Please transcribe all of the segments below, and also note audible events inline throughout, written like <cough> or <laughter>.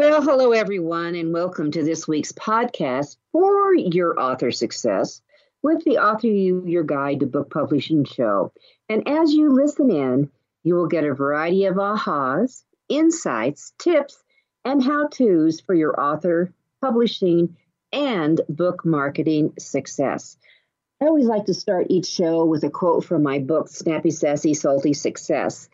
Well, hello, everyone, and welcome to this week's podcast for your author success with the Author U Your Guide to Book Publishing show. And as you listen in, you will get a variety of ahas, insights, tips, and how to's for your author, publishing, and book marketing success. I always like to start each show with a quote from my book, Snappy, Sassy, Salty Success.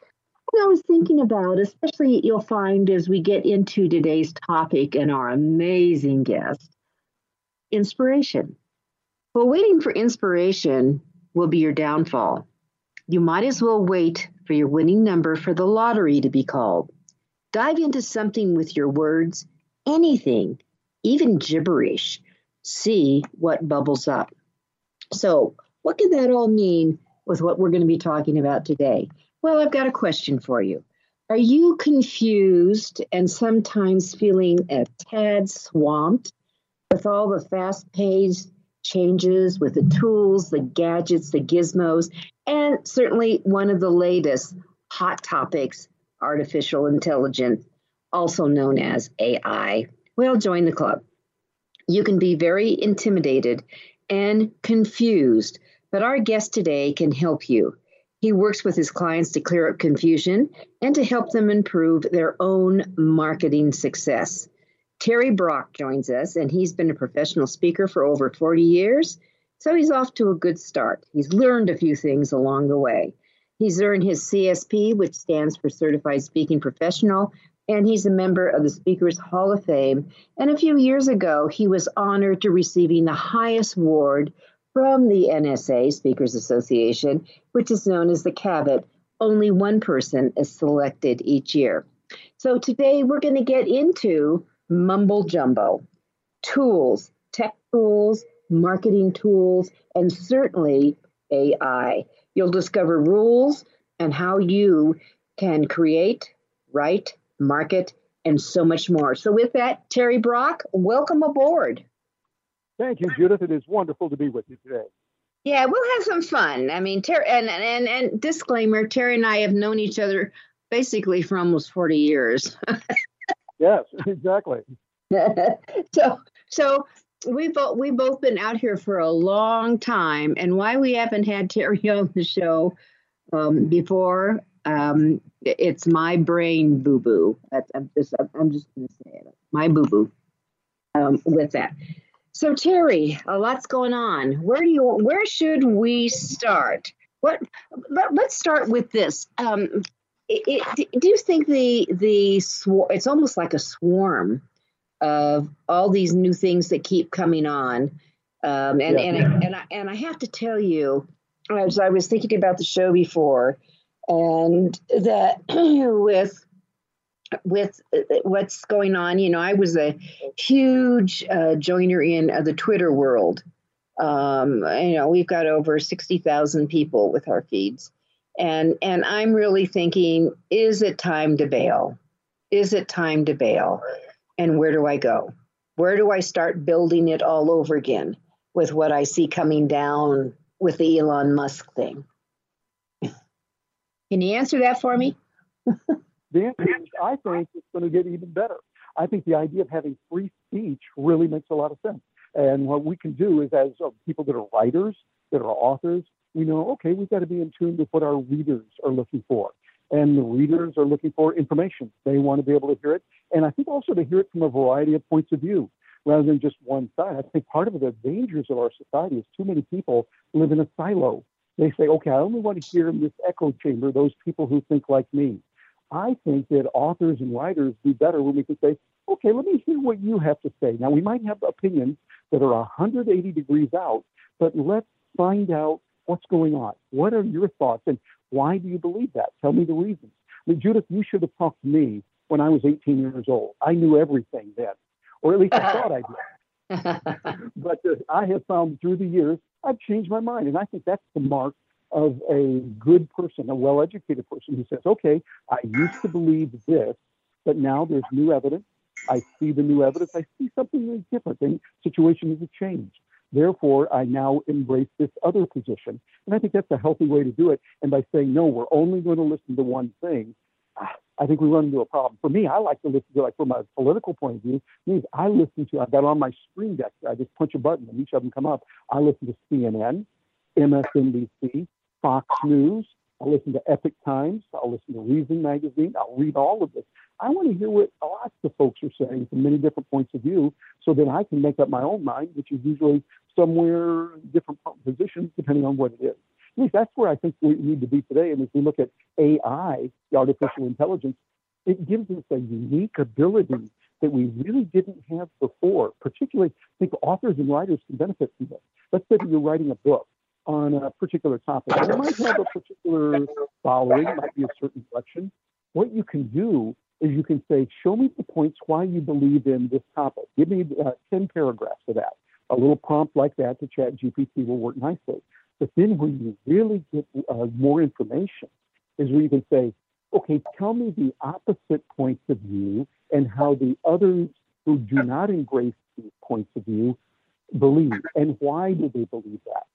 I was thinking about, especially you'll find as we get into today's topic and our amazing guest, inspiration. Well, waiting for inspiration will be your downfall. You might as well wait for your winning number for the lottery to be called. Dive into something with your words, anything, even gibberish. See what bubbles up. So, what could that all mean with what we're going to be talking about today? Well, I've got a question for you. Are you confused and sometimes feeling a tad swamped with all the fast paced changes with the tools, the gadgets, the gizmos, and certainly one of the latest hot topics artificial intelligence, also known as AI. Well, join the club. You can be very intimidated and confused, but our guest today can help you. He works with his clients to clear up confusion and to help them improve their own marketing success. Terry Brock joins us, and he's been a professional speaker for over 40 years, so he's off to a good start. He's learned a few things along the way. He's earned his CSP, which stands for Certified Speaking Professional, and he's a member of the Speakers Hall of Fame. And a few years ago, he was honored to receiving the highest award from the NSA, Speakers Association, which is known as the Cavett. Only one person is selected each year. So today we're going to get into mumble jumbo, tools, tech tools, marketing tools, and certainly AI. You'll discover rules and how you can create, write, market, and so much more. So, with that, Terry Brock, welcome aboard. Thank you, Judith. It is wonderful to be with you today. Yeah, we'll have some fun. I mean, Terry, and, and, and disclaimer Terry and I have known each other basically for almost 40 years. <laughs> yes, exactly. <laughs> so so we've both we've both been out here for a long time, and why we haven't had Terry <laughs> on the show um, before, um, it's my brain boo boo. I'm just I'm just going to say it, my boo boo. Um, with that, so Terry, a lot's going on. Where do you where should we start? What let, us start with this. Um, it, it, do you think the the swarm? It's almost like a swarm of all these new things that keep coming on. Um, and, yeah. and, I, and, I, and I have to tell you, as I was thinking about the show before, and that <clears throat> with with what's going on, you know, I was a huge uh, joiner in uh, the Twitter world. Um, you know, we've got over sixty thousand people with our feeds, and and I'm really thinking, is it time to bail? Is it time to bail? and where do I go? Where do I start building it all over again with what I see coming down with the Elon Musk thing? Can you answer that for me? <laughs> the answer is I think it's going to get even better. I think the idea of having free speech really makes a lot of sense. And what we can do is, as uh, people that are writers, that are authors, we know, okay, we've got to be in tune with what our readers are looking for and the readers are looking for information. They want to be able to hear it. And I think also to hear it from a variety of points of view rather than just one side. I think part of the dangers of our society is too many people live in a silo. They say, okay, I only want to hear in this echo chamber those people who think like me. I think that authors and writers do better when we can say, okay, let me hear what you have to say. Now, we might have opinions that are 180 degrees out, but let's find out what's going on. What are your thoughts and why do you believe that? Tell me the reasons. I mean, Judith, you should have talked to me when I was 18 years old. I knew everything then, or at least I thought I did. <laughs> but uh, I have found through the years, I've changed my mind. And I think that's the mark of a good person, a well educated person who says, okay, I used to believe this, but now there's new evidence. I see the new evidence. I see something that's different. And situations have changed. Therefore, I now embrace this other position. And I think that's a healthy way to do it. And by saying, no, we're only going to listen to one thing, I think we run into a problem. For me, I like to listen to, like, from a political point of view, means I listen to, I've got on my screen deck, I just punch a button and each of them come up. I listen to CNN, MSNBC, Fox News, I'll listen to Epoch Times. I'll listen to Reason Magazine. I'll read all of this. I want to hear what lots of folks are saying from many different points of view so that I can make up my own mind, which is usually somewhere different positions depending on what it is. At least that's where I think we need to be today. And as we look at AI, the artificial intelligence, it gives us a unique ability that we really didn't have before. Particularly, I think authors and writers can benefit from this. Let's say that you're writing a book on a particular topic. It might have a particular following, might be a certain direction. What you can do is you can say, show me the points why you believe in this topic. Give me uh, 10 paragraphs of that. A little prompt like that to Chat GPT will work nicely. But then when you really get uh, more information is where you can say, okay, tell me the opposite points of view and how the others who do not embrace these points of view believe and why do they believe that?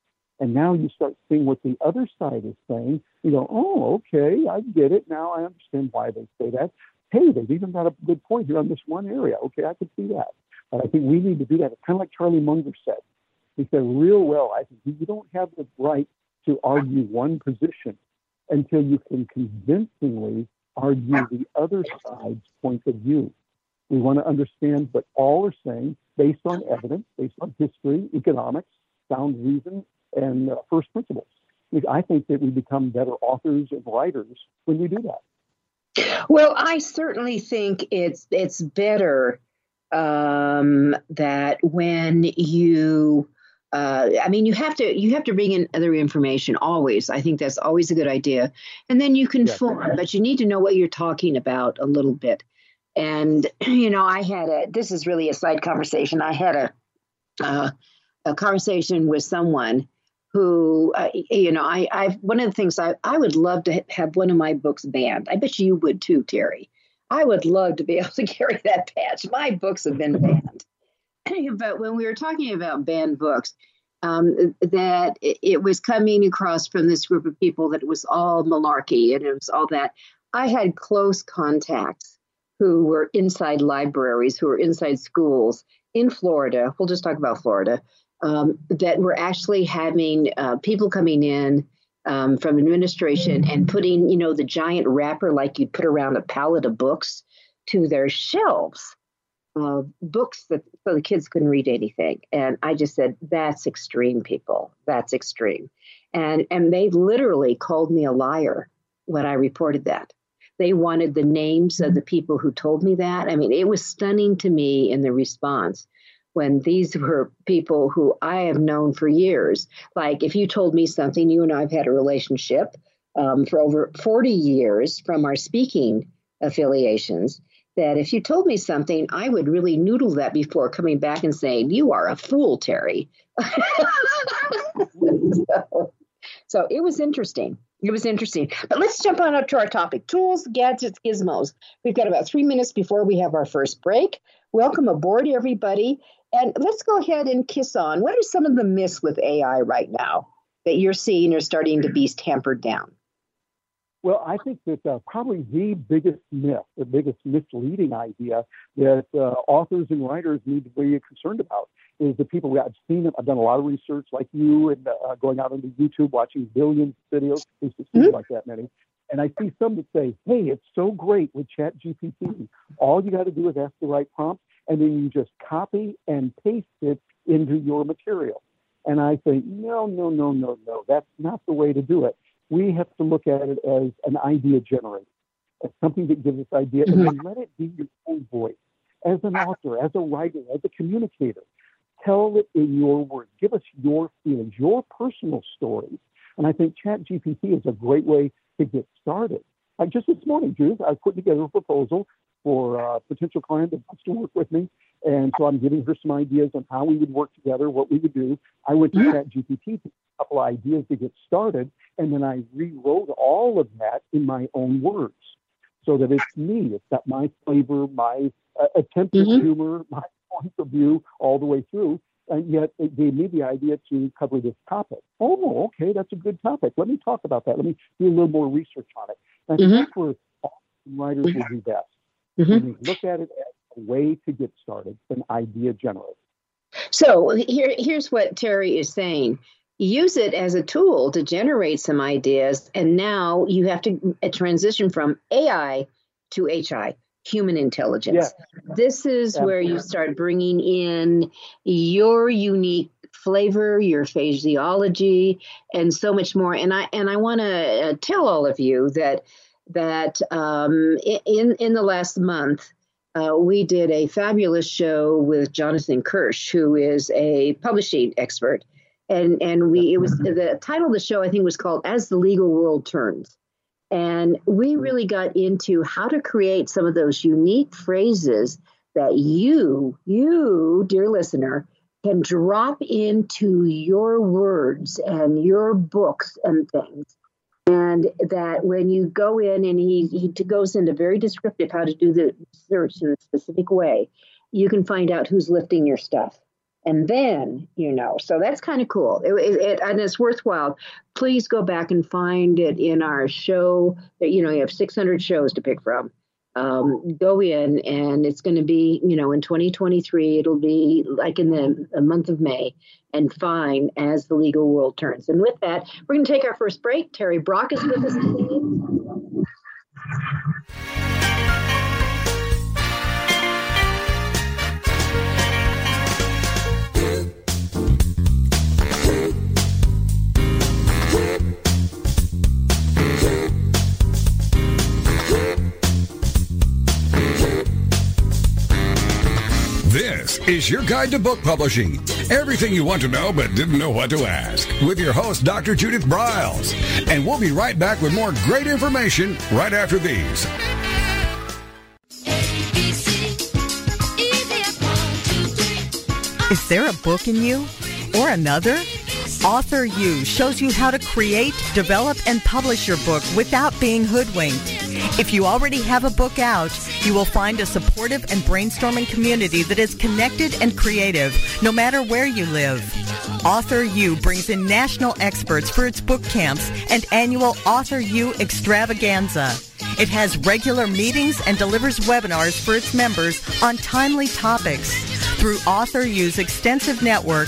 And now you start seeing what the other side is saying. You go, oh, okay, I get it. Now I understand why they say that. Hey, they've even got a good point here on this one area. Okay, I can see that. But I think we need to do that. It's kind of like Charlie Munger said. He said real well, I think you don't have the right to argue one position until you can convincingly argue the other side's point of view. We want to understand what all are saying based on evidence, based on history, economics, sound reason, and uh, first principles. I think that we become better authors and writers when we do that. Well, I certainly think it's it's better um, that when you uh, I mean, you have to you have to bring in other information always. I think that's always a good idea, and then you can form. But you need to know what you're talking about a little bit. And <clears throat> you know, I had a. This is really a side conversation. I had a uh, a conversation with someone who, uh, you know, I, I one of the things I, I would love to have one of my books banned. I bet you would too, Terry. I would love to be <laughs> able to carry that patch. My books have been banned. <clears throat> but when we were talking about banned books, um, that it, it was coming across from this group of people that it was all malarkey and it was all that. I had close contacts who were inside libraries, who were inside schools in Florida. We'll just talk about Florida, um, that were actually having uh, people coming in um, from administration and putting, you know, the giant wrapper like you'd put around a pallet of books to their shelves, uh, books that so the kids couldn't read anything. And I just said, "That's extreme, people. That's extreme." And and they literally called me a liar when I reported that. They wanted the names of the people who told me that. I mean, it was stunning to me in the response when these were people who I have known for years. Like if you told me something, you and I have had a relationship um, for over 40 years from our speaking affiliations. That if you told me something, I would really noodle that before coming back and saying, You are a fool, Terry. so, <laughs> so it was interesting. It was interesting. But let's jump on up to our topic tools, gadgets, gizmos. We've got about three minutes before we have our first break. Welcome aboard, everybody. And let's go ahead and kiss on. What are some of the myths with AI right now that you're seeing are starting to be tampered down? Well, I think that uh, probably the biggest myth, the biggest misleading idea that uh, authors and writers need to be concerned about is the people I've seen. Them. I've done a lot of research, like you, and uh, going out into YouTube, watching billions of videos. There's mm-hmm. like that many, and I see some that say, "Hey, it's so great with Chat GPT. All you got to do is ask the right prompt, and then you just copy and paste it into your material. And I say, no, no, no, no, no, that's not the way to do it. We have to look at it as an idea generator. as something that gives us ideas, mm-hmm. and then let it be your own voice as an author, as a writer, as a communicator. Tell it in your words. Give us your feelings, your personal stories. And I think ChatGPT is a great way to get started. Like just this morning, Judith, I put together a proposal for a potential client that wants to work with me. And so I'm giving her some ideas on how we would work together, what we would do. I went to mm-hmm. GPT to a couple of ideas to get started, and then I rewrote all of that in my own words so that it's me. It's got my flavor, my uh, attempt at mm-hmm. humor, my point of view all the way through. And yet it gave me the idea to cover this topic. Oh, okay, that's a good topic. Let me talk about that. Let me do a little more research on it. And mm-hmm. that's where writers will do best. Mm-hmm. look at it as a way to get started, an idea generator. So here, here's what Terry is saying. Use it as a tool to generate some ideas, and now you have to transition from AI to HI, human intelligence. Yeah. This is yeah. where you start bringing in your unique flavor, your physiology, and so much more. And I and I want to uh, tell all of you that that um, in in the last month. Uh, we did a fabulous show with Jonathan Kirsch, who is a publishing expert, and and we it was the title of the show I think was called "As the Legal World Turns," and we really got into how to create some of those unique phrases that you, you, dear listener, can drop into your words and your books and things and that when you go in and he, he goes into very descriptive how to do the search in a specific way you can find out who's lifting your stuff. And then you know so that's kind of cool. It, it, it, and it's worthwhile. Please go back and find it in our show that you know you have 600 shows to pick from um, go in and it's going to be you know in 2023 it'll be like in the, month of may and fine as the legal world turns. And with that we're going to take our first break. Terry brock is with us is your guide to book publishing. Everything you want to know but didn't know what to ask. With your host, Dr. Judith Briles. And we'll be right back with more great information right after these. Is there a book in you? Or another? Author U shows you how to create, develop, and publish your book without being hoodwinked. If you already have a book out, you will find a supportive and brainstorming community that is connected and creative, no matter where you live. Author U brings in national experts for its book camps and annual Author U extravaganza. It has regular meetings and delivers webinars for its members on timely topics. Through Author U's extensive network,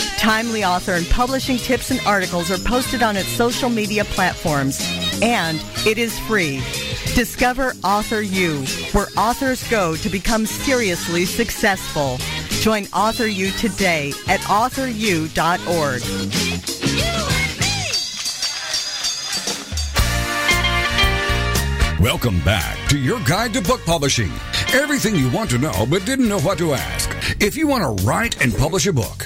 Timely author and publishing tips and articles are posted on its social media platforms, and it is free. Discover Author U, where authors go to become seriously successful. Join Author U today at authoru.org. Welcome back to your guide to book publishing. Everything you want to know but didn't know what to ask. If you want to write and publish a book,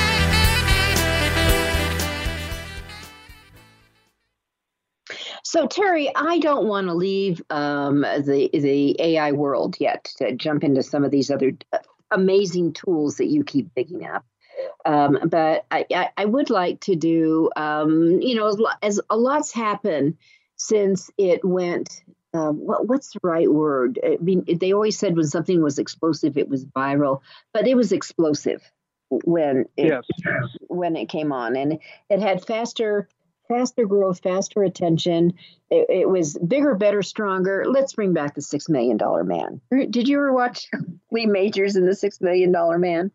So Terry, I don't want to leave um, the the AI world yet to jump into some of these other uh, amazing tools that you keep picking up. Um, but I, I, I, would like to do, um, you know, as, as a lot's happened since it went uh, what, what's the right word? I mean, they always said when something was explosive, it was viral, but it was explosive when it, yes. when it came on, and it had faster faster growth, faster attention. It, it, was bigger, better, stronger. Let's bring back the Six Million Dollar Man. Did you ever watch <laughs> Lee Majors and the Six Million Dollar Man?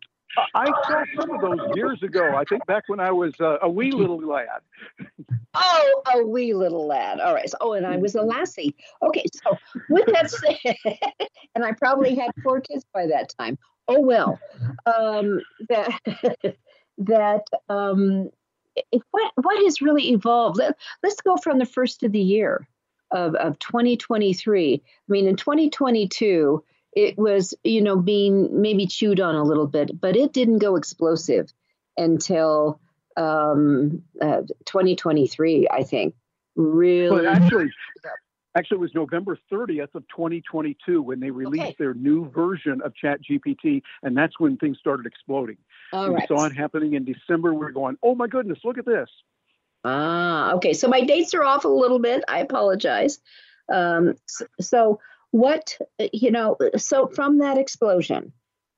I saw some of those years ago. I think back when I was uh, a wee little lad. <laughs> oh, a wee little lad. All right. So, oh, and I was a lassie. Okay. So with that <laughs> said, and I probably had four kids by that time. Oh well. Um, that that um, what what has really evolved? Let, let's go from the first of the year of of 2023. I mean, in 2022 it was, you know, being maybe chewed on a little bit, but it didn't go explosive until um, uh, 2023, I think. Really? But actually, actually, it was November 30th of 2022 when they released okay. their new version of ChatGPT, and that's when things started exploding. All we right. saw it happening in December. We we're going, oh my goodness, look at this. Ah, okay. So my dates are off a little bit. I apologize. Um, so, so what you know so from that explosion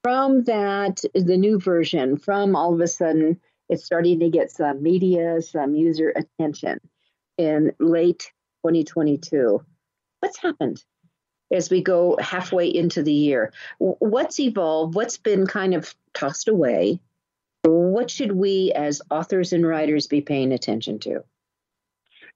from that the new version from all of a sudden it's starting to get some media some user attention in late 2022 what's happened as we go halfway into the year what's evolved what's been kind of tossed away what should we as authors and writers be paying attention to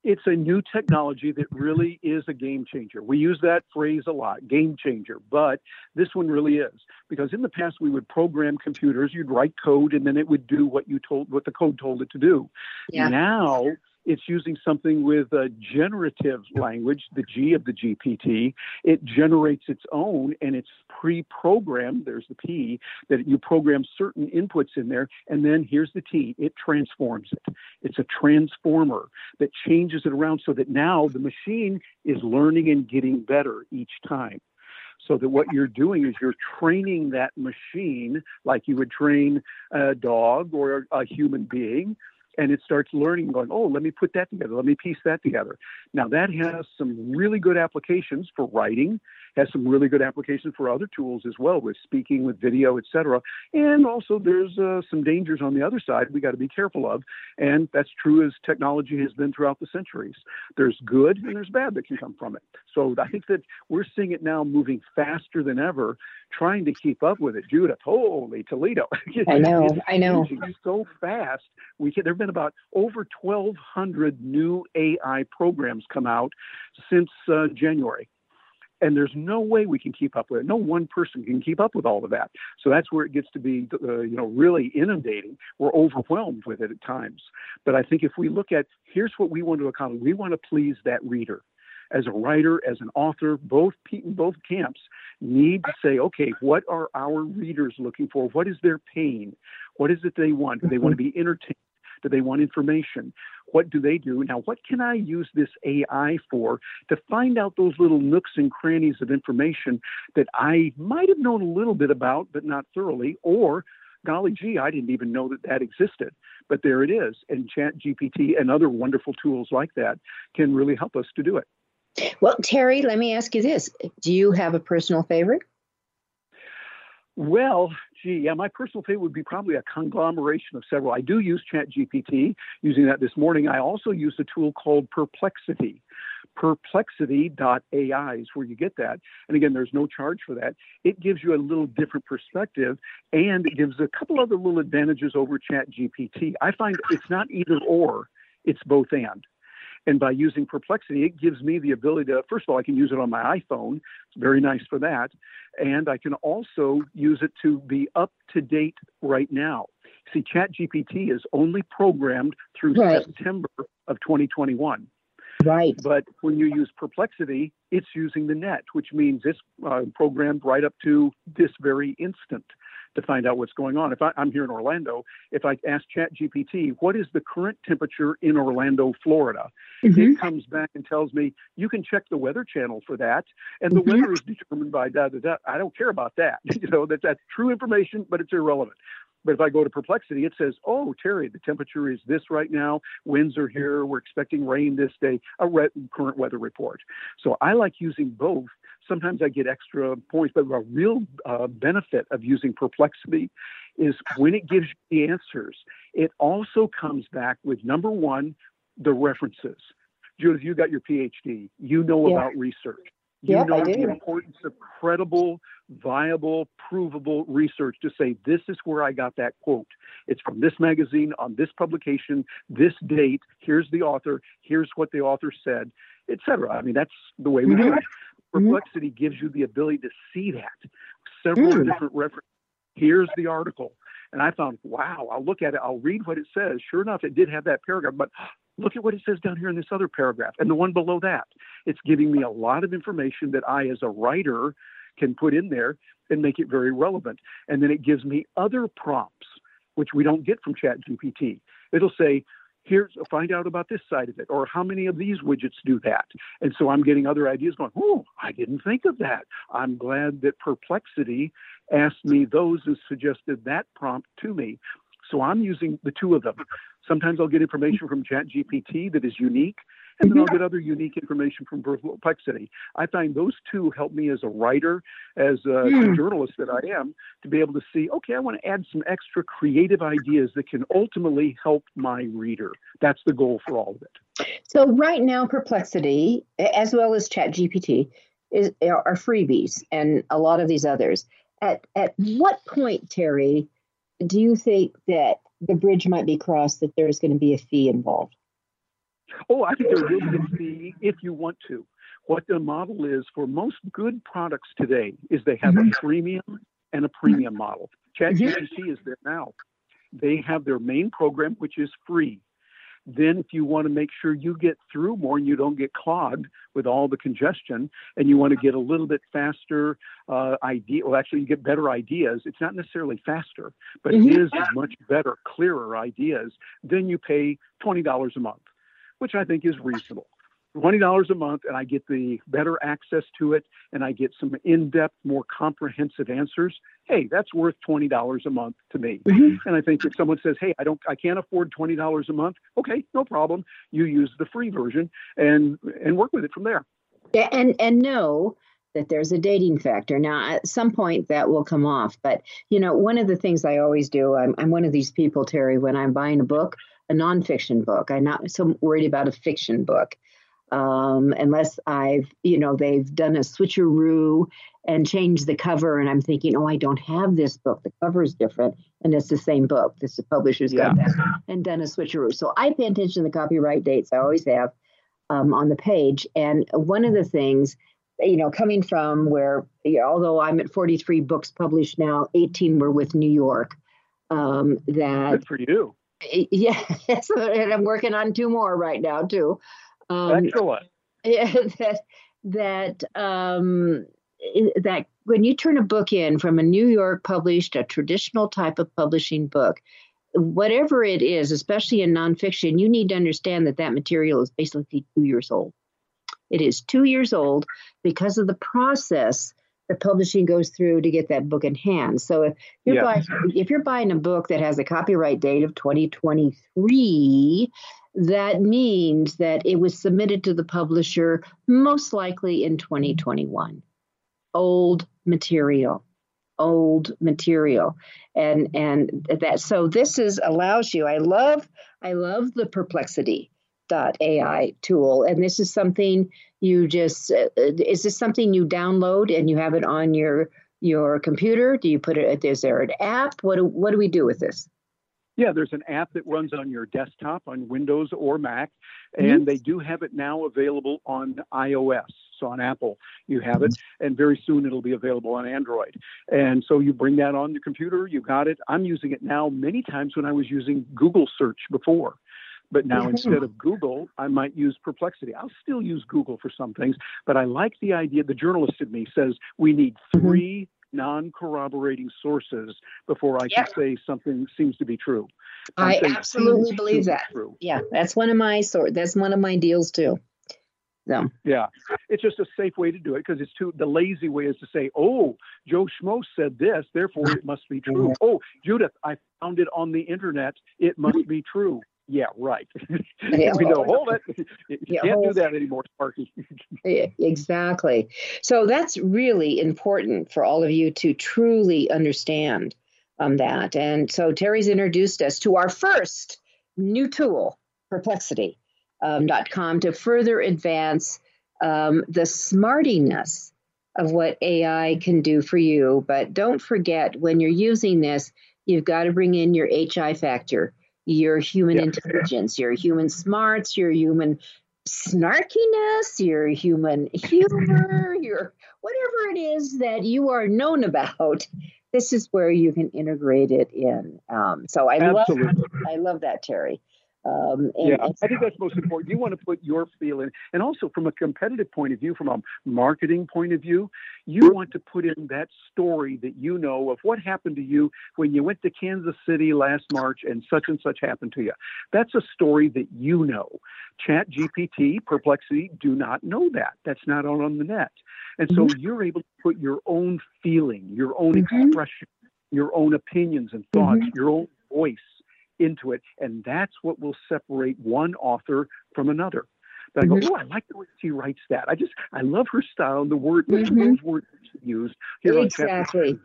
it's a new technology that really is a game changer. We use that phrase a lot, game changer, but this one really is because in the past we would program computers, you'd write code and then it would do what you told what the code told it to do. Yeah. Now it's using something with a generative language, the G of the GPT. It generates its own and it's pre programmed. There's the P that you program certain inputs in there. And then here's the T it transforms it. It's a transformer that changes it around so that now the machine is learning and getting better each time so that what you're doing is you're training that machine like you would train a dog or a human being and it starts learning going oh let me put that together. Let me piece that together. Now that has some really good applications for writing has some really good applications for other tools as well with speaking with video etc and also there's uh, some dangers on the other side we got to be careful of and that's true as technology has been throughout the centuries. There's good and there's bad that can come from it. So i think that we're seeing it now moving faster than ever trying to keep up with it. Judith holy toledo. <laughs> I know i know. so fast. We can, there have been about over 1200 new ai programs come out since uh, january and there's no way we can keep up with it. No one person can keep up with all of that. So that's where it gets to be, uh, you know, really inundating. We're overwhelmed with it at times. But I think if we look at here's what we want to accomplish, we want to please that reader. As a writer, as an author, both both camps need to say, okay, what are our readers looking for? What is their pain? What is it they want? Do they want to be entertained? Do they want information? What do they do? Now, what can I use this AI for to find out those little nooks and crannies of information that I might have known a little bit about, but not thoroughly, or golly gee, I didn't even know that that existed. But there it is. And Chat GPT and other wonderful tools like that can really help us to do it. Well, Terry, let me ask you this. Do you have a personal favorite? Well, gee, yeah, my personal favorite would be probably a conglomeration of several. I do use ChatGPT, using that this morning. I also use a tool called Perplexity. Perplexity.ai is where you get that. And again, there's no charge for that. It gives you a little different perspective and it gives a couple other little advantages over ChatGPT. I find it's not either or, it's both and. And by using Perplexity, it gives me the ability to, first of all, I can use it on my iPhone. It's very nice for that. And I can also use it to be up to date right now. See, ChatGPT is only programmed through right. September of 2021. Right. But when you use Perplexity, it's using the net, which means it's uh, programmed right up to this very instant to find out what's going on. If I, am here in Orlando, if I ask ChatGPT, what is the current temperature in Orlando, Florida? Mm-hmm. It comes back and tells me, you can check the Weather Channel for that. And the weather is determined by da da da. I don't care about that. <laughs> you know, that, that's true information, but it's irrelevant. But if I go to Perplexity, it says, "Oh, Terry, the temperature is this right now. Winds are here. We're expecting rain this day." A re- current weather report. So I like using both. Sometimes I get extra points, but a real uh, benefit of using Perplexity is when it gives you the answers. It also comes back with number one, the references. Judith, you got your PhD. You know yeah. about research. You yeah, know the importance of credible, viable, provable research to say, this is where I got that quote. It's from this magazine on this publication, this date. Here's the author. Here's what the author said, etc. I mean, that's the way we do it. Mm-hmm. Perplexity mm-hmm. gives you the ability to see that. Several mm. different references. Here's the article. And I found, wow, I'll look at it, I'll read what it says. Sure enough, it did have that paragraph, but look at what it says down here in this other paragraph and the one below that. It's giving me a lot of information that I, as a writer, can put in there and make it very relevant. And then it gives me other prompts, which we don't get from ChatGPT. It'll say, here's find out about this side of it or how many of these widgets do that? And so i'm getting other ideas going oh i didn't think of that. I'm glad that perplexity asked me those and suggested that prompt to me. So i'm using the two of them. Sometimes I'll get information from ChatGPT that is unique, and then I'll get other unique information from Perplexity. I find those two help me as a writer, as a mm. journalist that I am, to be able to see, okay, I want to add some extra creative ideas that can ultimately help my reader. That's the goal for all of it. So right now, Perplexity, as well as ChatGPT, is are freebies, and a lot of these others. At at what point, Terry, do you think that the bridge might be crossed that there's going to be a fee involved? Oh, I think there will be if you want to. What the model is for most good products today is they have mm-hmm. a freemium and a premium model. ChatGPT mm-hmm. is there now. They have their main program, which is free. Then, if you want to make sure you get through more and you don't get clogged with all the congestion, and you want to get a little bit faster uh, idea, well, actually, you get better ideas. It's not necessarily faster, but mm-hmm. it is much better, clearer ideas. Then you pay twenty dollars a month, which I think is reasonable. $20 a month and I get the better access to it and I get some in-depth, more comprehensive answers. Hey, that's worth $20 a month to me. Mm-hmm. And I think if someone says, "Hey, I don't I can't afford $20 a month." Okay, no problem. You use the free version and and work with it from there. Yeah, And and know that there's a dating factor. Now, at some point that will come off, but you know, one of the things I always do, I'm I'm one of these people, Terry, when I'm buying a book, a nonfiction book. I'm not so worried about a fiction book um, unless I've, you know, they've done a switcheroo and changed the cover, and I'm thinking, oh, I don't have this book. The cover is different, and it's the same book. This the publisher's yeah. got that and done a switcheroo. So I pay attention to the copyright dates. I always have um, on the page, and one of the things. You know, coming from where, you know, although I'm at 43 books published now, 18 were with New York. Um, that Good for you. <laughs> Yeah, and I'm working on two more right now too. Um, Excellent. <laughs> that that um, that when you turn a book in from a New York published, a traditional type of publishing book, whatever it is, especially in nonfiction, you need to understand that that material is basically two years old. It is two years old because of the process that publishing goes through to get that book in hand. So if you're yeah. buying if you're buying a book that has a copyright date of 2023, that means that it was submitted to the publisher most likely in 2021. Old material, old material, and and that so this is allows you. I love I love the perplexity AI tool, and this is something you just uh, is this something you download and you have it on your your computer? Do you put it? Is there an app? What do, what do we do with this? Yeah, there's an app that runs on your desktop on Windows or Mac, and mm-hmm. they do have it now available on iOS. So on Apple, you have it, and very soon it'll be available on Android. And so you bring that on your computer, you got it. I'm using it now many times when I was using Google search before. But now mm-hmm. instead of Google, I might use Perplexity. I'll still use Google for some things, but I like the idea. The journalist in me says we need mm-hmm. 3 non-corroborating sources before I can say something seems to be true. I absolutely believe that. True. Yeah, that's one of my sort. That's one of my deals too. So. Yeah, it's just a safe way to do it because it's too. The lazy way is to say, "Oh, Joe Schmo said this, therefore it must be true." Mm-hmm. <laughs> Oh, Judith, I found it on the internet. It must be true. Yeah, right. <laughs> Yeah, we know, hold it. <laughs> You yeah, can't do that anymore, Sparky. <laughs> yeah, exactly. So that's really important for all of you to truly understand um, that. And so Terry's introduced us to our first new tool, Perplexity um, .com to further advance um, the smartiness of what AI can do for you. But don't forget, when you're using this, you've got to bring in your HI factor, your human yeah. intelligence, your human smarts, your human snarkiness, your human humor, your whatever it is that you are known about. This is where you can integrate it in. Um, so I Absolutely. love, I love that, Terry. Um, and, yeah, and I think that's most important. You want to put your feel in, and also from a competitive point of view, from a marketing point of view, you want to put in that story that you know of what happened to you when you went to Kansas City last March and such and such happened to you. That's a story that you know. Chat GPT, Perplexity do not know that. That's not out on the net. And so mm-hmm. you're able to put your own feeling, your own mm-hmm. expression, your own opinions and thoughts, mm-hmm. your own voice into it. And that's what will separate one author from another. But I go, mm-hmm. oh, I like the way she writes that. I just, I love her style and the word, mm-hmm. those words she used here exactly.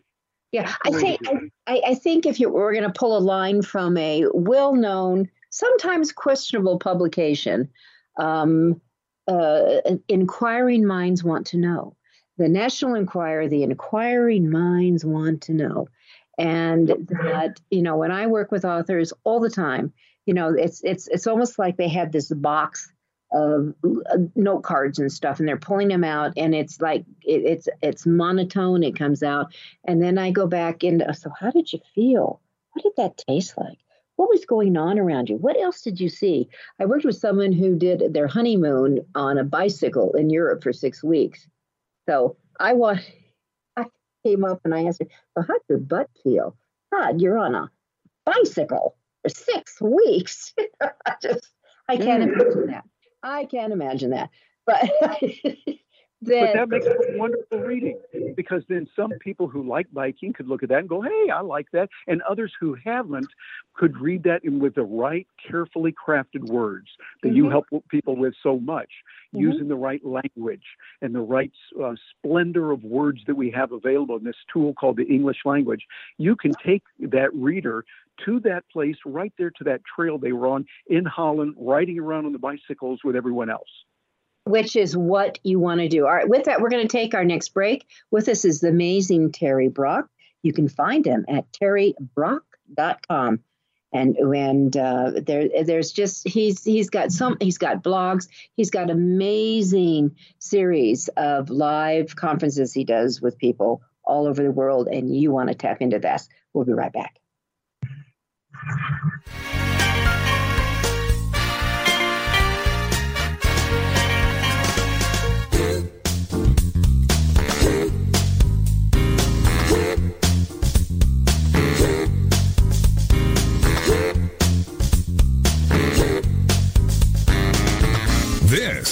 Yeah, I think I, I think if you were going to pull a line from a well-known, sometimes questionable publication, um, uh, inquiring minds want to know. The National Enquirer, the inquiring minds want to know and that you know when i work with authors all the time you know it's it's it's almost like they have this box of uh, note cards and stuff and they're pulling them out and it's like it, it's it's monotone it comes out. And then i go back into so how did you feel? What did that taste like? What was going on around you? What else did you see? I worked with someone who did their honeymoon on a bicycle in europe for six weeks. So i want came up and I asked her, Well, how'd your butt feel? God, you're on a bicycle for six weeks. <laughs> I just, I can't mm. imagine that. I can't imagine that. But <laughs> Then, but that makes it a wonderful reading because then some people who like biking could look at that and go, "Hey, I like that," and others who haven't could read that in with the right, carefully crafted words that mm-hmm. you help people with so much, mm-hmm. using the right language and the right uh, splendor of words that we have available in this tool called the English language. You can take that reader to that place, right there to that trail they were on in Holland, riding around on the bicycles with everyone else which is what you want to do. All right, with that, we're going to take our next break. With us is the amazing Terry Brock. You can find him at terrybrock.com. And and uh, there there's just he's he's got some he's got blogs he's got amazing series of live conferences he does with people all over the world and you want to tap into this. We'll be right back.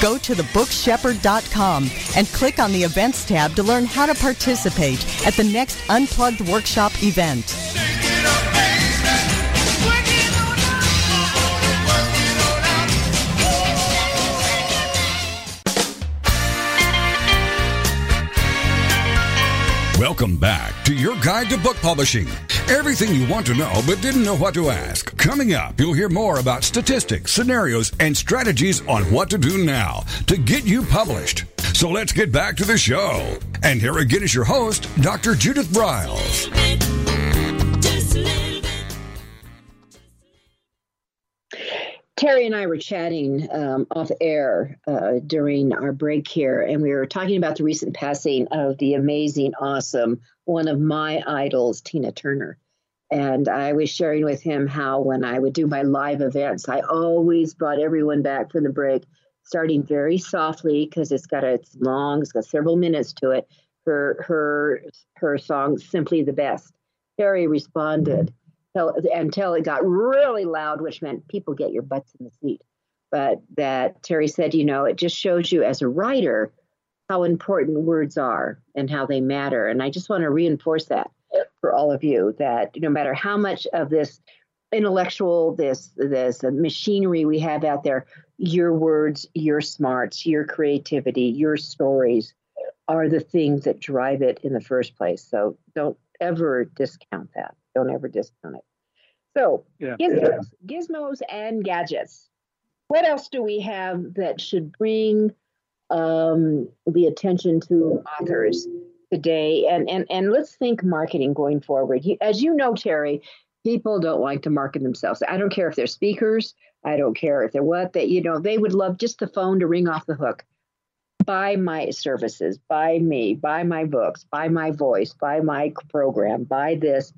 go to thebookshepherd.com and click on the events tab to learn how to participate at the next Unplugged Workshop event. Welcome back to your guide to book publishing. Everything you want to know but didn't know what to ask. Coming up, you'll hear more about statistics, scenarios, and strategies on what to do now to get you published. So let's get back to the show. And here again is your host, Dr. Judith Briles. Terry and I were chatting um, off air uh, during our break here, and we were talking about the recent passing of the amazing, awesome, one of my idols, Tina Turner. And I was sharing with him how when I would do my live events, I always brought everyone back from the break, starting very softly because it's got a, it's long, it's got several minutes to it. Her her her song, "Simply the Best." Terry responded until it got really loud, which meant people get your butts in the seat. But that Terry said, you know, it just shows you as a writer how important words are and how they matter. And I just want to reinforce that for all of you that no matter how much of this intellectual, this this machinery we have out there, your words, your smarts, your creativity, your stories are the things that drive it in the first place. So don't ever discount that. Don't ever discount it. So, yeah. gizmos, gizmos and gadgets. What else do we have that should bring um, the attention to authors today? And and and let's think marketing going forward. As you know, Terry, people don't like to market themselves. I don't care if they're speakers. I don't care if they're what. That you know, they would love just the phone to ring off the hook. Buy my services, buy me, buy my books, buy my voice, buy my program, buy this.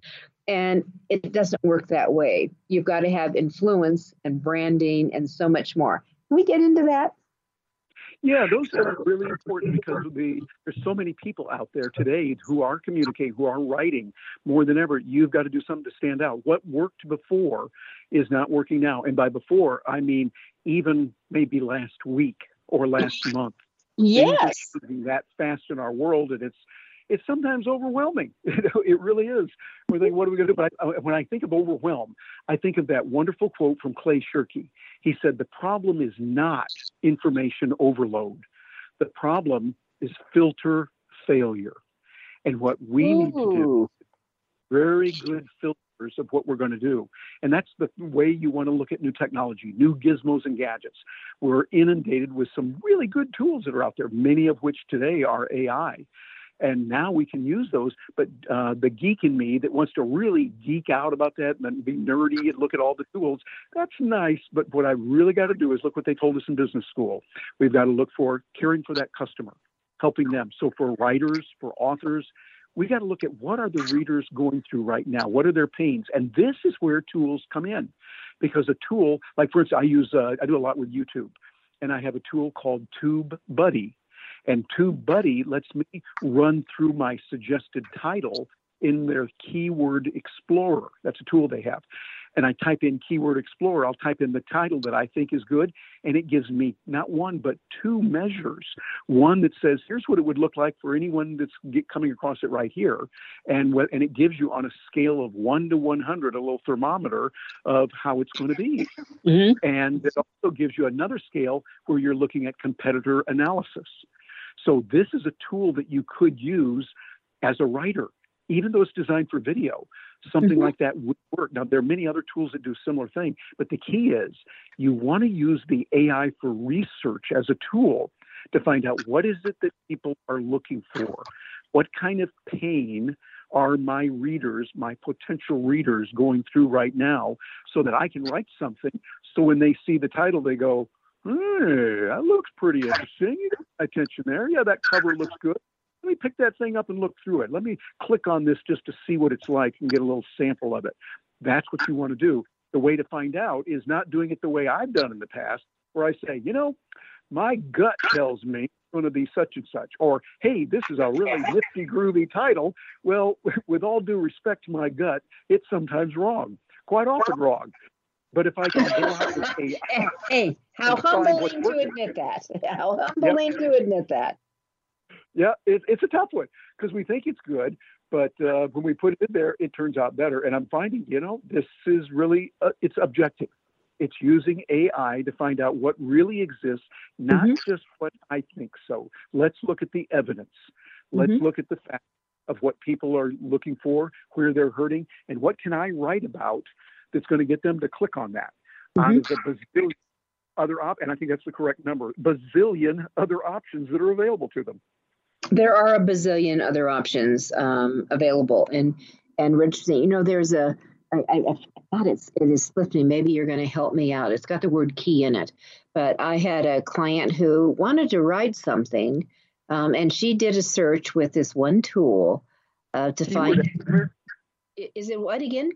And it doesn't work that way. You've got to have influence and branding and so much more. Can we get into that? Yeah, those are really important because the, there's so many people out there today who are communicating, who are writing more than ever. You've got to do something to stand out. What worked before is not working now. And by before, I mean even maybe last week or last <laughs> month. Yes. That fast in our world, and it's it's sometimes overwhelming. <laughs> it really is. We're thinking, what are we going to do? But I, when I think of overwhelm, I think of that wonderful quote from Clay Shirky. He said, The problem is not information overload, the problem is filter failure. And what we Ooh. need to do, very good filters of what we're going to do. And that's the way you want to look at new technology, new gizmos and gadgets. We're inundated with some really good tools that are out there, many of which today are AI and now we can use those. But uh, the geek in me that wants to really geek out about that and be nerdy and look at all the tools, that's nice. But what I really got to do is look what they told us in business school. We've got to look for caring for that customer, helping them. So for writers, for authors, we got to look at what are the readers going through right now what are their pains and this is where tools come in because a tool like for instance i use uh, i do a lot with youtube and i have a tool called tube buddy and TubeBuddy lets me run through my suggested title in their Keyword Explorer. That's a tool they have. And I type in Keyword Explorer, I'll type in the title that I think is good, and it gives me not one, but two measures. One that says, here's what it would look like for anyone that's get, coming across it right here. And, what, and it gives you on a scale of 1 to 100, a little thermometer of how it's going to be. Mm-hmm. And it also gives you another scale where you're looking at competitor analysis. So this is a tool that you could use as a writer, even though it's designed for video. Something mm-hmm. like that would work. Now there are many other tools that do similar thing, but the key is you want to use the AI for research as a tool to find out what is it that people are looking for, what kind of pain are my readers, my potential readers going through right now so that I can write something so when they see the title they go, Hey, that looks pretty interesting. You got attention there. Yeah, that cover looks good. Let me pick that thing up and look through it. Let me click on this just to see what it's like and get a little sample of it. That's what you want to do. The way to find out is not doing it the way I've done in the past, where I say, you know, my gut tells me it's going to be such and such, or hey, this is a really nifty, groovy title. Well, <laughs> with all due respect to my gut, it's sometimes wrong, quite often wrong. But if I can go out and <laughs> say, hey, how humbling to admit that. <laughs> How humbling yep. to admit that. Yeah, it, it's a tough one because we think it's good, but uh, when we put it in there, it turns out better. And I'm finding, you know, this is really uh, it's objective. It's using AI to find out what really exists, not mm-hmm. just what I think so. Let's look at the evidence. Let's mm-hmm. look at the facts of what people are looking for, where they're hurting, and what can I write about that's going to get them to click on that. Mm-hmm. There's a bazillion other op, and I think that's the correct number, bazillion other options that are available to them. There are a bazillion other options um, available, and and Rich, you know, there's a I, I, I thought it's it is slipped me. Maybe you're going to help me out. It's got the word key in it, but I had a client who wanted to write something, um, and she did a search with this one tool uh, to find. Is it what again?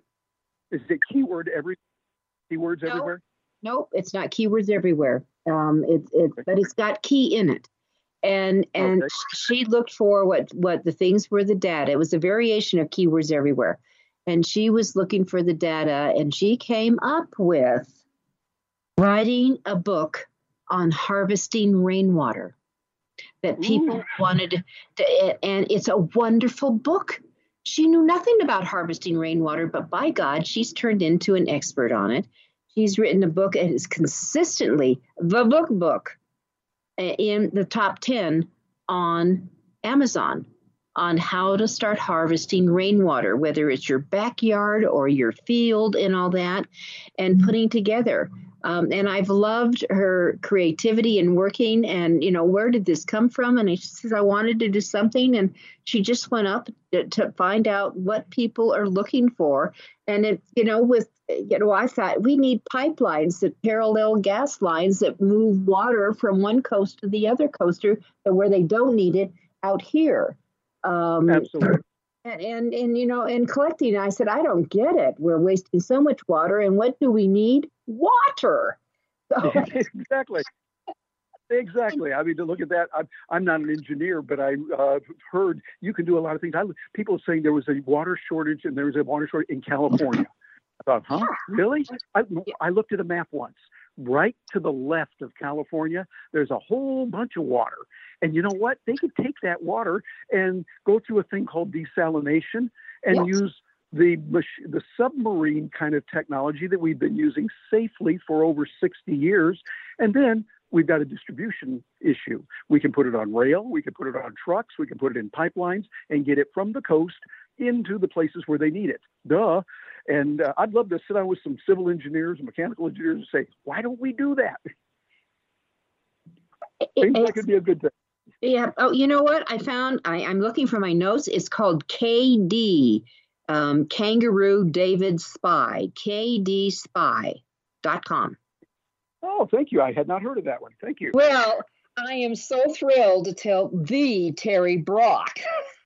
Is it keyword every keywords no, everywhere? Nope, it's not keywords everywhere. Um, it's it's okay. but it's got key in it. And and okay. she looked for what what the things were the data. It was a variation of keywords everywhere. And she was looking for the data and she came up with writing a book on harvesting rainwater that people Ooh. wanted to, and it's a wonderful book she knew nothing about harvesting rainwater, but by God, she's turned into an expert on it. She's written a book and is consistently the book book uh, in the top 10 on Amazon on how to start harvesting rainwater, whether it's your backyard or your field and all that, and putting together um, and I've loved her creativity and working. And, you know, where did this come from? And she says, I wanted to do something. And she just went up to, to find out what people are looking for. And it, you know, with, you know, I thought we need pipelines that parallel gas lines that move water from one coast to the other coaster where they don't need it out here. Um, Absolutely. And, and, and you know and collecting i said i don't get it we're wasting so much water and what do we need water. <laughs> exactly. Exactly. I mean, to look at that, I'm, I'm not an engineer, but I uh, heard you can do a lot of things. I, people saying there was a water shortage and there was a water shortage in California. I thought, huh, really? I, I looked at a map once. Right to the left of California, there's a whole bunch of water. And you know what? They could take that water and go through a thing called desalination and yes. use the, the submarine kind of technology that we've been using safely for over 60 years. And then we've got a distribution issue. We can put it on rail, we can put it on trucks, we can put it in pipelines and get it from the coast into the places where they need it. Duh. And uh, I'd love to sit down with some civil engineers and mechanical engineers and say, why don't we do that? Seems like it'd be a good thing. Yeah. Oh, you know what? I found I, I'm looking for my notes. It's called KD um, Kangaroo David Spy, kdspy.com. Oh, thank you. I had not heard of that one. Thank you. Well, I am so thrilled to tell the Terry Brock. <laughs>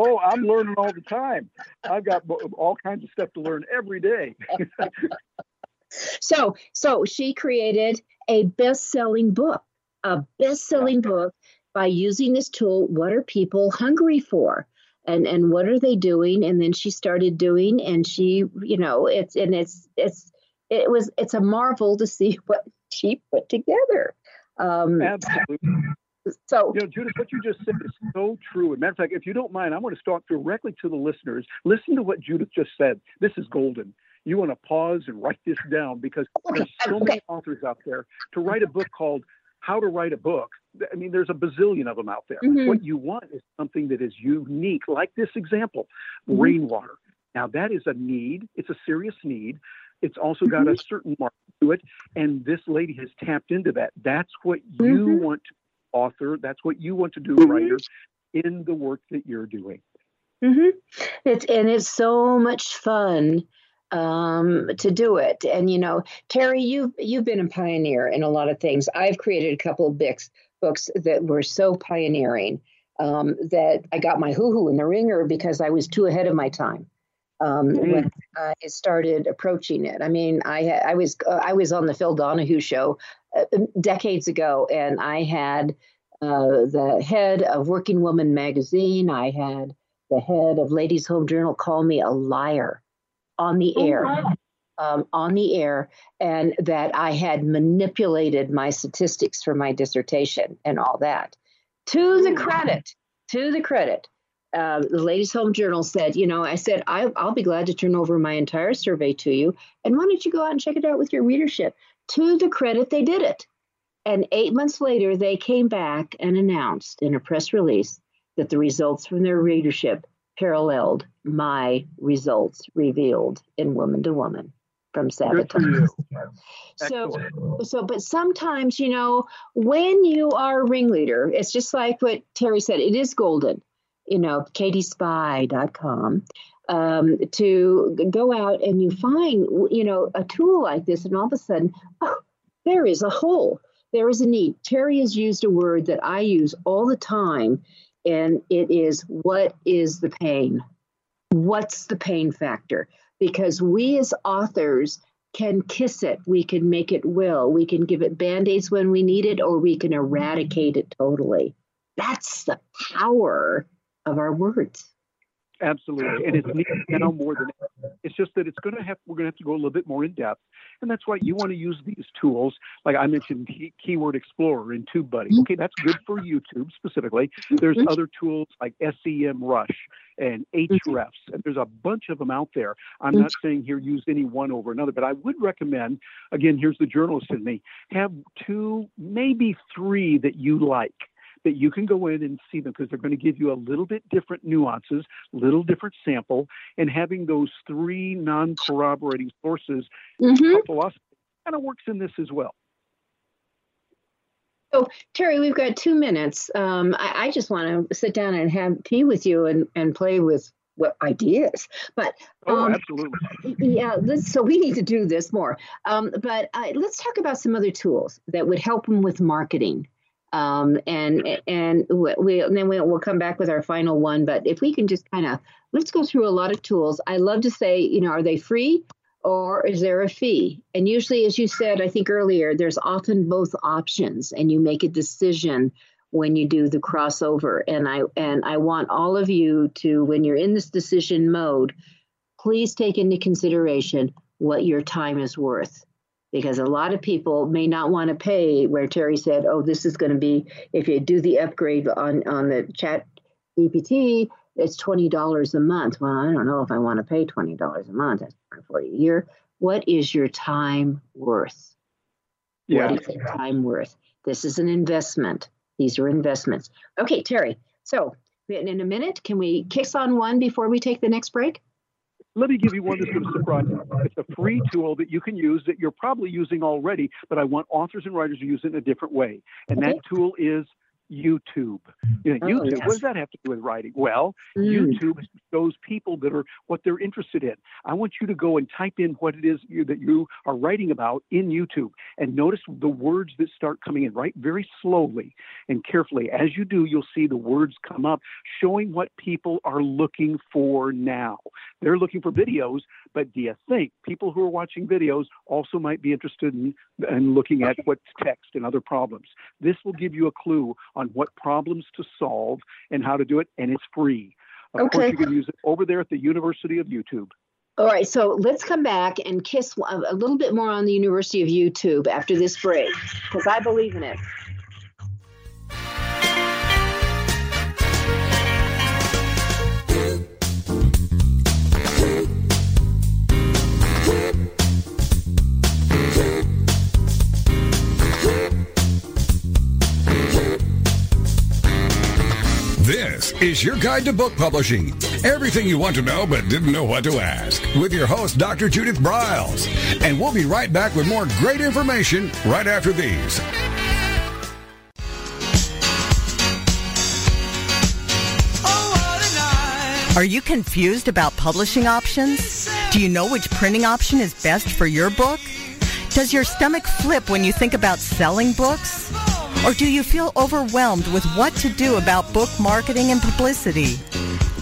oh, I'm learning all the time. I've got all kinds of stuff to learn every day. <laughs> so, so she created a best-selling book, a best-selling book by using this tool. What are people hungry for? and and what are they doing and then she started doing and she you know it's and it's it's it was it's a marvel to see <laughs> what she put together um absolutely so you know judith what you just said is so true and matter of fact if you don't mind i want to talk directly to the listeners listen to what judith just said this is golden you want to pause and write this down because there's so okay. many authors out there to write a book called how to write a book. I mean, there's a bazillion of them out there. Mm-hmm. What you want is something that is unique, like this example mm-hmm. rainwater. Now, that is a need, it's a serious need. It's also got mm-hmm. a certain mark to it. And this lady has tapped into that. That's what you mm-hmm. want to author, that's what you want to do, mm-hmm. writer, in the work that you're doing. Mm-hmm. It's and it's so much fun um, to do it. And you know, Terry, you've you've been a pioneer in a lot of things. I've created a couple of books books that were so pioneering um, that I got my hoo hoo in the ringer because I was too ahead of my time. Um, mm-hmm. when I started approaching it. I mean, I I was uh, I was on the Phil Donahue show uh, decades ago, and I had uh, the head of Working Woman magazine. I had the head of Ladies Home Journal call me a liar on the oh, air. Wow. Um, on the air, and that I had manipulated my statistics for my dissertation and all that. To the credit, to the credit, uh, the Ladies Home Journal said, you know, I said, I, I'll be glad to turn over my entire survey to you. And why don't you go out and check it out with your readership? To the credit, they did it. And eight months later, they came back and announced in a press release that the results from their readership paralleled my results revealed in Woman to Woman from Sabotage. <laughs> So, so, but sometimes, you know, when you are a ringleader, it's just like what Terry said, it is golden, you know, kdspy.com, um, to go out and you find, you know, a tool like this, and all of a sudden, oh, there is a hole. There is a need. Terry has used a word that I use all the time, and it is what is the pain? What's the pain factor? Because we as authors can kiss it, we can make it will, we can give it band aids when we need it, or we can eradicate it totally. That's the power of our words. Absolutely, and it's needed now more than ever. It's just that it's going to have we're going to have to go a little bit more in depth, and that's why you want to use these tools. Like I mentioned, key, Keyword Explorer and TubeBuddy. Mm-hmm. Okay, that's good for YouTube specifically. There's mm-hmm. other tools like SEM Rush and mm-hmm. And there's a bunch of them out there. I'm not saying here use any one over another, but I would recommend. Again, here's the journalist in me: have two, maybe three that you like that you can go in and see them because they're going to give you a little bit different nuances, little different sample, and having those three non-corroborating sources, mm-hmm. philosophy kind of works in this as well. So, Terry, we've got two minutes. Um, I, I, just want to sit down and have tea with you and, and play with what ideas. But oh, um, oh, absolutely. Yeah, so we need to do this more. Um, but uh, let's talk about some other tools that would help them with marketing. Um, and and we and then we'll, we'll come back with our final one. But if we can just kind of let's go through a lot of tools. I love to say, you know, are they free or is there a fee? And usually, as you said, I think earlier, there's often both options, and you make a decision when you do the crossover. And I and I want all of you to, when you're in this decision mode, please take into consideration what your time is worth because a lot of people may not want to pay where Terry said, oh, this is going to be, if you do the upgrade on, on the chat GPT, it's $20 a month. Well, I don't know if I want to pay $20 a month. That's for a year. What is your time worth? Yeah. What is your time worth? This is an investment. These are investments. Okay, Terry. So in a minute, can we kiss on one before we take the next break? Let me give you one that's going to surprise you. It's a free tool that you can use that you're probably using already, but I want authors and writers to use it in a different way. And okay. that tool is YouTube. You know, oh, YouTube, yes. what does that have to do with writing? Well, mm. YouTube shows people that are what they're interested in. I want you to go and type in what it is you, that you are writing about in YouTube and notice the words that start coming in, right? Very slowly and carefully. As you do, you'll see the words come up showing what people are looking for now. They're looking for videos, but do you think people who are watching videos also might be interested in, in looking at what's text and other problems? This will give you a clue on what problems to solve and how to do it, and it's free. Of okay. course, you can use it over there at the University of YouTube. All right, so let's come back and kiss a little bit more on the University of YouTube after this break, because I believe in it. Your guide to book publishing. Everything you want to know but didn't know what to ask. With your host, Dr. Judith Briles. And we'll be right back with more great information right after these. Are you confused about publishing options? Do you know which printing option is best for your book? Does your stomach flip when you think about selling books? Or do you feel overwhelmed with what to do about book marketing and publicity?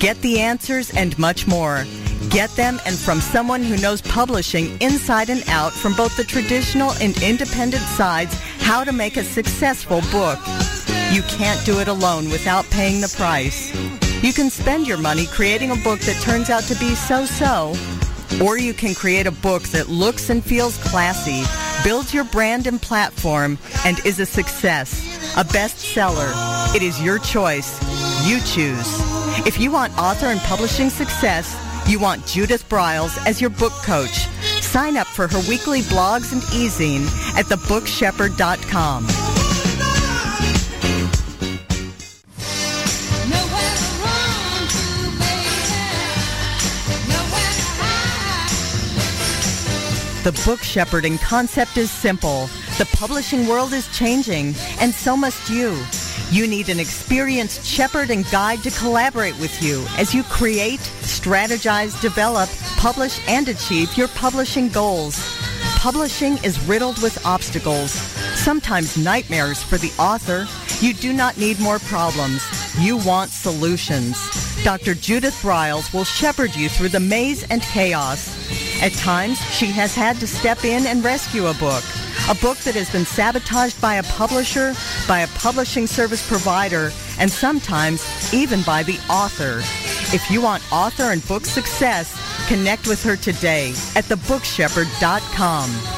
Get the answers and much more. Get them and from someone who knows publishing inside and out from both the traditional and independent sides how to make a successful book. You can't do it alone without paying the price. You can spend your money creating a book that turns out to be so-so, or you can create a book that looks and feels classy builds your brand and platform, and is a success, a bestseller. It is your choice. You choose. If you want author and publishing success, you want Judith Briles as your book coach. Sign up for her weekly blogs and e-zine at thebookshepherd.com. The book shepherding concept is simple. The publishing world is changing, and so must you. You need an experienced shepherd and guide to collaborate with you as you create, strategize, develop, publish, and achieve your publishing goals. Publishing is riddled with obstacles, sometimes nightmares for the author. You do not need more problems. You want solutions. Dr. Judith Briles will shepherd you through the maze and chaos. At times, she has had to step in and rescue a book. A book that has been sabotaged by a publisher, by a publishing service provider, and sometimes even by the author. If you want author and book success, connect with her today at thebookshepherd.com.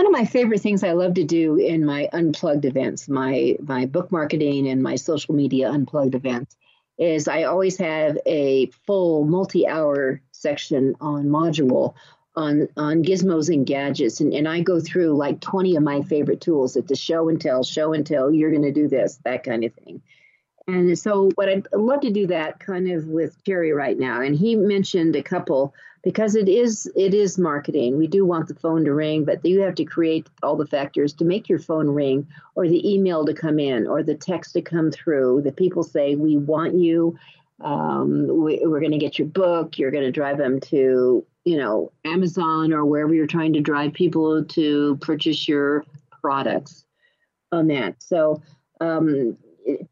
One of my favorite things I love to do in my unplugged events, my my book marketing and my social media unplugged events, is I always have a full multi-hour section on module on on gizmos and gadgets and, and I go through like 20 of my favorite tools at the show and tell, show and tell, you're gonna do this, that kind of thing. And so what I'd love to do that kind of with Terry right now. And he mentioned a couple because it is it is marketing. We do want the phone to ring, but you have to create all the factors to make your phone ring, or the email to come in, or the text to come through. The people say we want you. Um, we, we're going to get your book. You're going to drive them to you know Amazon or wherever you're trying to drive people to purchase your products on that. So um,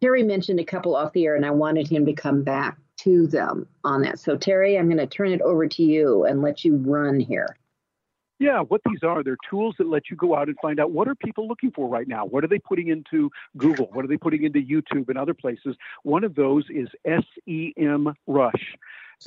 Terry mentioned a couple off the air, and I wanted him to come back to them on that. So, Terry, I'm going to turn it over to you and let you run here. Yeah, what these are, they're tools that let you go out and find out what are people looking for right now? What are they putting into Google? What are they putting into YouTube and other places? One of those is SEM Rush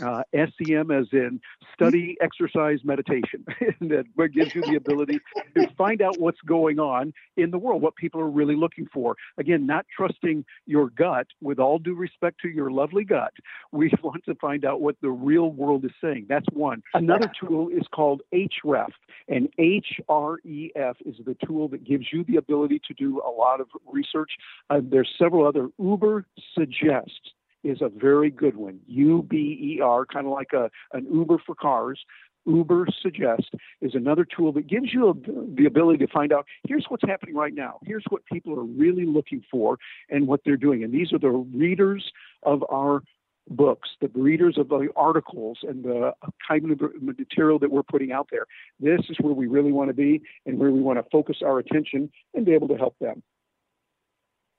uh, SEM as in study, exercise, meditation. <laughs> that gives you the ability to find out what's going on in the world, what people are really looking for. Again, not trusting your gut, with all due respect to your lovely gut. <laughs> We want to find out what the real world is saying. That's one. Another <laughs> tool is called Ahrefs, and Ahrefs is the tool that gives you the ability to do a lot of research. Uh, there's several other Uber Suggest is a very good one. U B E R, kind of like a an Uber for cars. Uber Suggest is another tool that gives you a, the ability to find out here's what's happening right now. Here's what people are really looking for and what they're doing. And these are the readers of our books, the readers of the articles and the kind of material that we're putting out there. This is where we really want to be and where we want to focus our attention and be able to help them.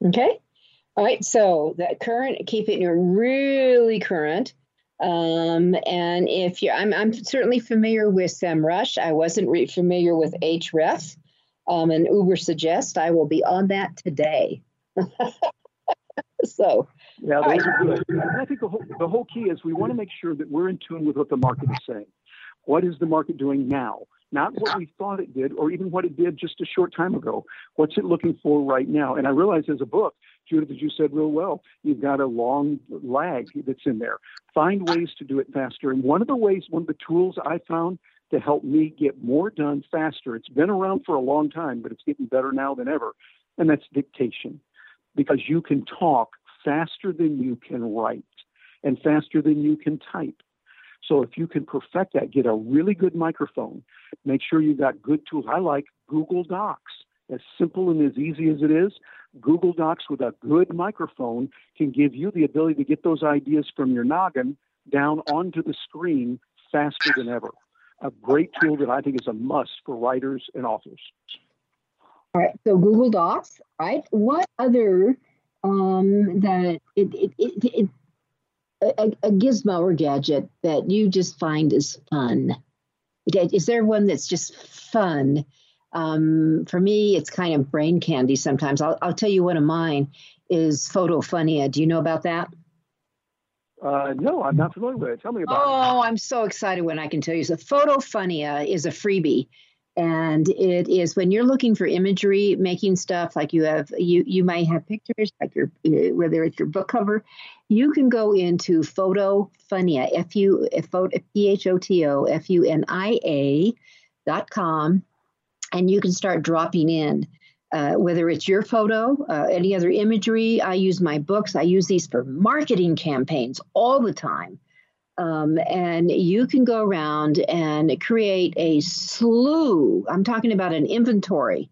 Okay. All right, so that current, keeping it really current. Um, and if you, I'm, I'm certainly familiar with SEMrush. I wasn't re- familiar with Ahrefs um, and Ubersuggest. I will be on that today. <laughs> so, yeah, those are good. I think the whole, the whole key is we want to make sure that we're in tune with what the market is saying. What is the market doing now? Not what we thought it did, or even what it did just a short time ago. What's it looking for right now? And I realize as a book, Judith, as you said real well, you've got a long lag that's in there. Find ways to do it faster. And one of the ways, one of the tools I found to help me get more done faster, it's been around for a long time, but it's getting better now than ever, and that's dictation. Because you can talk faster than you can write and faster than you can type. So if you can perfect that, get a really good microphone, make sure you've got good tools. I like Google Docs. As simple and as easy as it is, Google Docs with a good microphone can give you the ability to get those ideas from your noggin down onto the screen faster than ever. A great tool that I think is a must for writers and authors. All right, so Google Docs, right? What other um, that it, it, it, it a, a, gizmo or gadget that you just find is fun? Is there one that's just fun Um, for me, it's kind of brain candy sometimes. I'll, I'll tell you one of mine is Photofunia. Do you know about that? Uh, no, I'm not familiar with it. Tell me about oh, it. Oh, I'm so excited when I can tell you. So, Photofunia is a freebie, and it is when you're looking for imagery, making stuff like you have you you might have pictures like your whether it's your book cover, you can go into Photofunia f u p h o t o f u n i a dot com, and you can start dropping in uh, whether it's your photo, uh, any other imagery. I use my books. I use these for marketing campaigns all the time. Um, and you can go around and create a slew. I'm talking about an inventory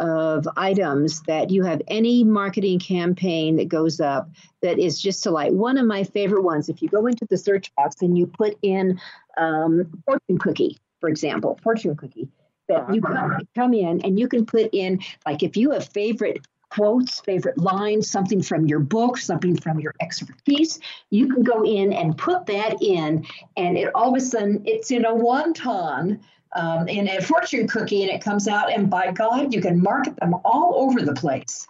of items that you have any marketing campaign that goes up that is just to like one of my favorite ones. If you go into the search box and you put in um, fortune cookie, for example, fortune cookie, that you can come in and you can put in like if you have favorite quotes, favorite lines, something from your book, something from your expertise, you can go in and put that in, and it all of a sudden it's in a wonton. Um, in a fortune cookie, and it comes out, and by God, you can market them all over the place.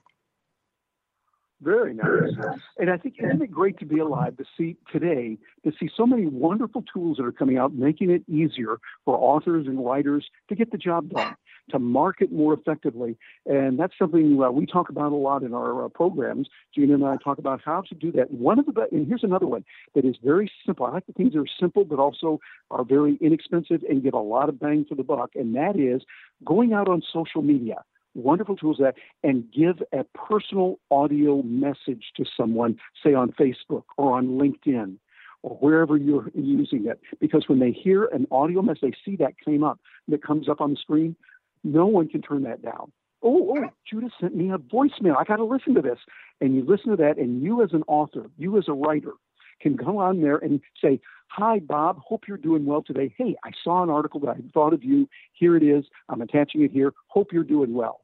Very nice. And I think isn't it great to be alive to see today to see so many wonderful tools that are coming out, making it easier for authors and writers to get the job done, to market more effectively. And that's something uh, we talk about a lot in our uh, programs. Gina and I talk about how to do that. One of the and here's another one that is very simple. I like the things that are simple but also are very inexpensive and get a lot of bang for the buck. And that is going out on social media wonderful tools that and give a personal audio message to someone, say on Facebook or on LinkedIn or wherever you're using it. Because when they hear an audio message, they see that came up that comes up on the screen, no one can turn that down. Oh, oh, Judith sent me a voicemail. I got to listen to this. And you listen to that, and you as an author, you as a writer, can go on there and say, Hi, Bob. Hope you're doing well today. Hey, I saw an article that I thought of you. Here it is. I'm attaching it here. Hope you're doing well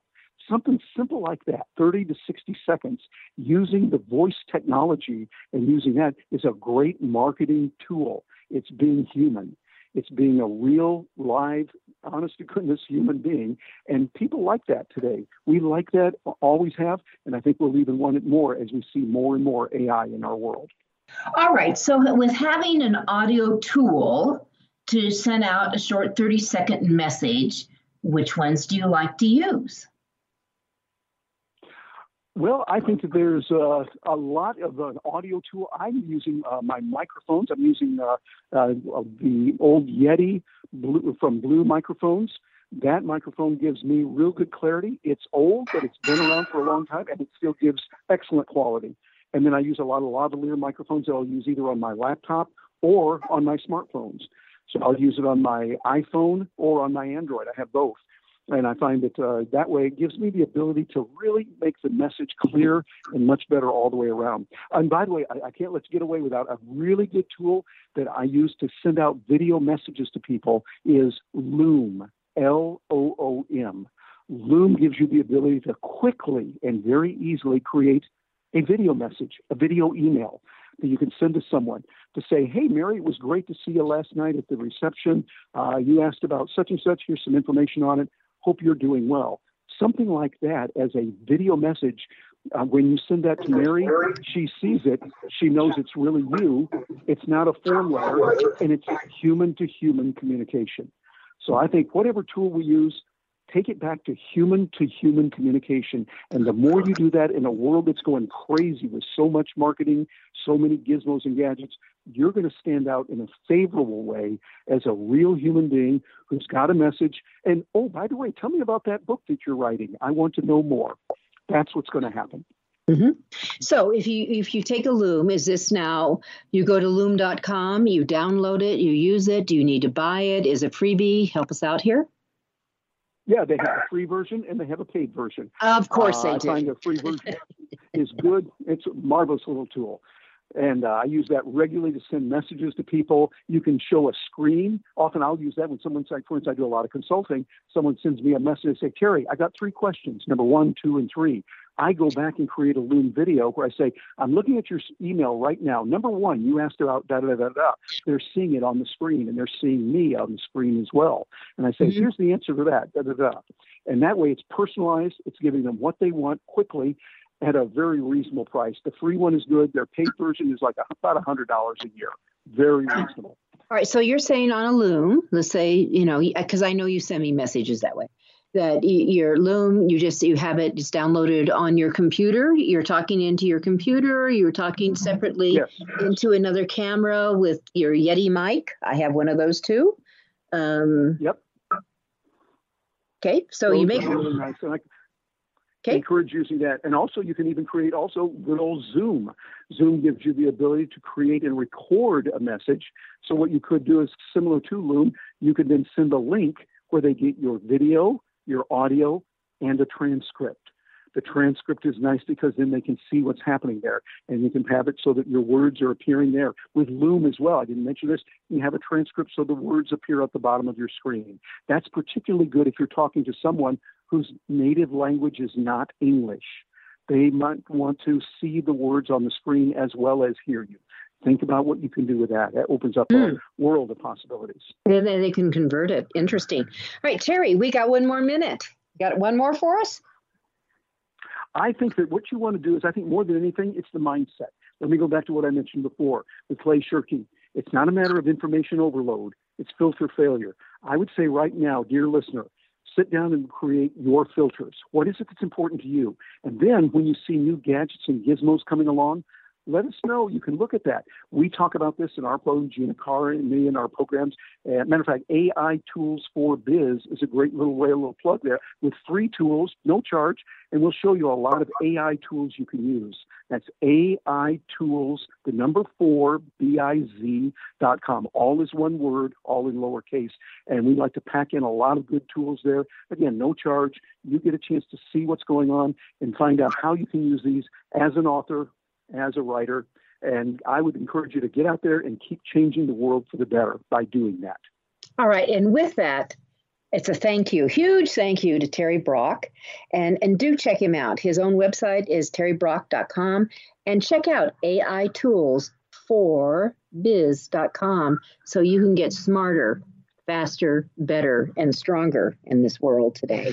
something simple like that, 30 to 60 seconds, using the voice technology and using that is a great marketing tool. It's being human. It's being a real, live, honest to goodness human being. And people like that today. We like that, always have, and I think we'll even want it more as we see more and more AI in our world. All right. So, with having an audio tool to send out a short 30 second message, which ones do you like to use? Well, I think that there's uh, a lot of an audio tool. I'm using uh, my microphones. I'm using uh, uh the old Yeti Blue, from Blue Microphones. That microphone gives me real good clarity. It's old, but it's been around for a long time, and it still gives excellent quality. And then I use a lot of lavalier microphones that I'll use either on my laptop or on my smartphones. So I'll use it on my iPhone or on my Android. I have both. And I find that uh, that way it gives me the ability to really make the message clear and much better all the way around. And by the way, I, I can't let you get away without a really good tool that I use to send out video messages to people is Loom, L O O M. Loom gives you the ability to quickly and very easily create a video message, a video email that you can send to someone to say, Hey, Mary, it was great to see you last night at the reception. Uh, you asked about such and such. Here's some information on it. Hope you're doing well. Something like that as a video message. Uh, when you send that to Mary, she sees it. She knows it's really you. It's not a form letter, and it's human to human communication. So I think whatever tool we use, take it back to human to human communication. And the more you do that in a world that's going crazy with so much marketing, so many gizmos and gadgets, you're going to stand out in a favorable way as a real human being who's got a message. And oh, by the way, tell me about that book that you're writing. I want to know more. That's what's going to happen. Mm-hmm. So if you if you take a Loom, is this now you go to loom.com, you download it, you use it, do you need to buy it? Is it freebie? Help us out here. Yeah, they have a free version and they have a paid version. Of course uh, they I do. I find the free version <laughs> is good. It's a marvelous little tool. And uh, I use that regularly to send messages to people. You can show a screen. Often I'll use that when someone, like, for instance, I do a lot of consulting. Someone sends me a message, and say, Terry, I got three questions, number one, two, and three. I go back and create a Loom video where I say, I'm looking at your email right now. Number one, you asked about da da da da. They're seeing it on the screen and they're seeing me on the screen as well. And I say, mm-hmm. here's the answer to that, da da da. And that way it's personalized, it's giving them what they want quickly at a very reasonable price. The free one is good. Their paid version is like about a $100 a year. Very reasonable. All right. So you're saying on a Loom, let's say, you know, because I know you send me messages that way that your loom you just you have it just downloaded on your computer you're talking into your computer you're talking separately yes. into another camera with your yeti mic i have one of those too um, yep okay so those you make really nice. and I okay. encourage using that and also you can even create also old zoom zoom gives you the ability to create and record a message so what you could do is similar to loom you could then send a link where they get your video your audio, and a transcript. The transcript is nice because then they can see what's happening there and you can have it so that your words are appearing there. With Loom as well, I didn't mention this, you have a transcript so the words appear at the bottom of your screen. That's particularly good if you're talking to someone whose native language is not English. They might want to see the words on the screen as well as hear you think about what you can do with that. That opens up mm. a hmm. world of possibilities. And then they can convert it. Interesting. All right, Terry, we got one more minute. got one more for us? I think that what you want to do is, I think more than anything, it's the mindset. Let me go back to what I mentioned before with Clay Shirky. It's not a matter of information overload, it's filter failure. I would say right now, dear listener, sit down and create your filters. What is it that's important to you? And then when you see new gadgets and gizmos coming along, let us know. You can look at that. We talk about this in our program, Gina Carr and me in our programs. And matter of fact, AI Tools for Biz is a great little way, a little plug there with free tools, no charge, and we'll show you a lot of AI tools you can use. That's AI Tools, the number four, B-I-Z dot com. All is one word, all in lowercase. And we like to pack in a lot of good tools there. Again, no charge. You get a chance to see what's going on and find out how you can use these as an author as a writer. And I would encourage you to get out there and keep changing the world for the better by doing that. All right. And with that, it's a thank you, huge thank you to Terry Brock. And, and do check him out. His own website is terrybrock.com and check out AI Tools for biz.com so you can get smarter, faster, better, and stronger in this world today.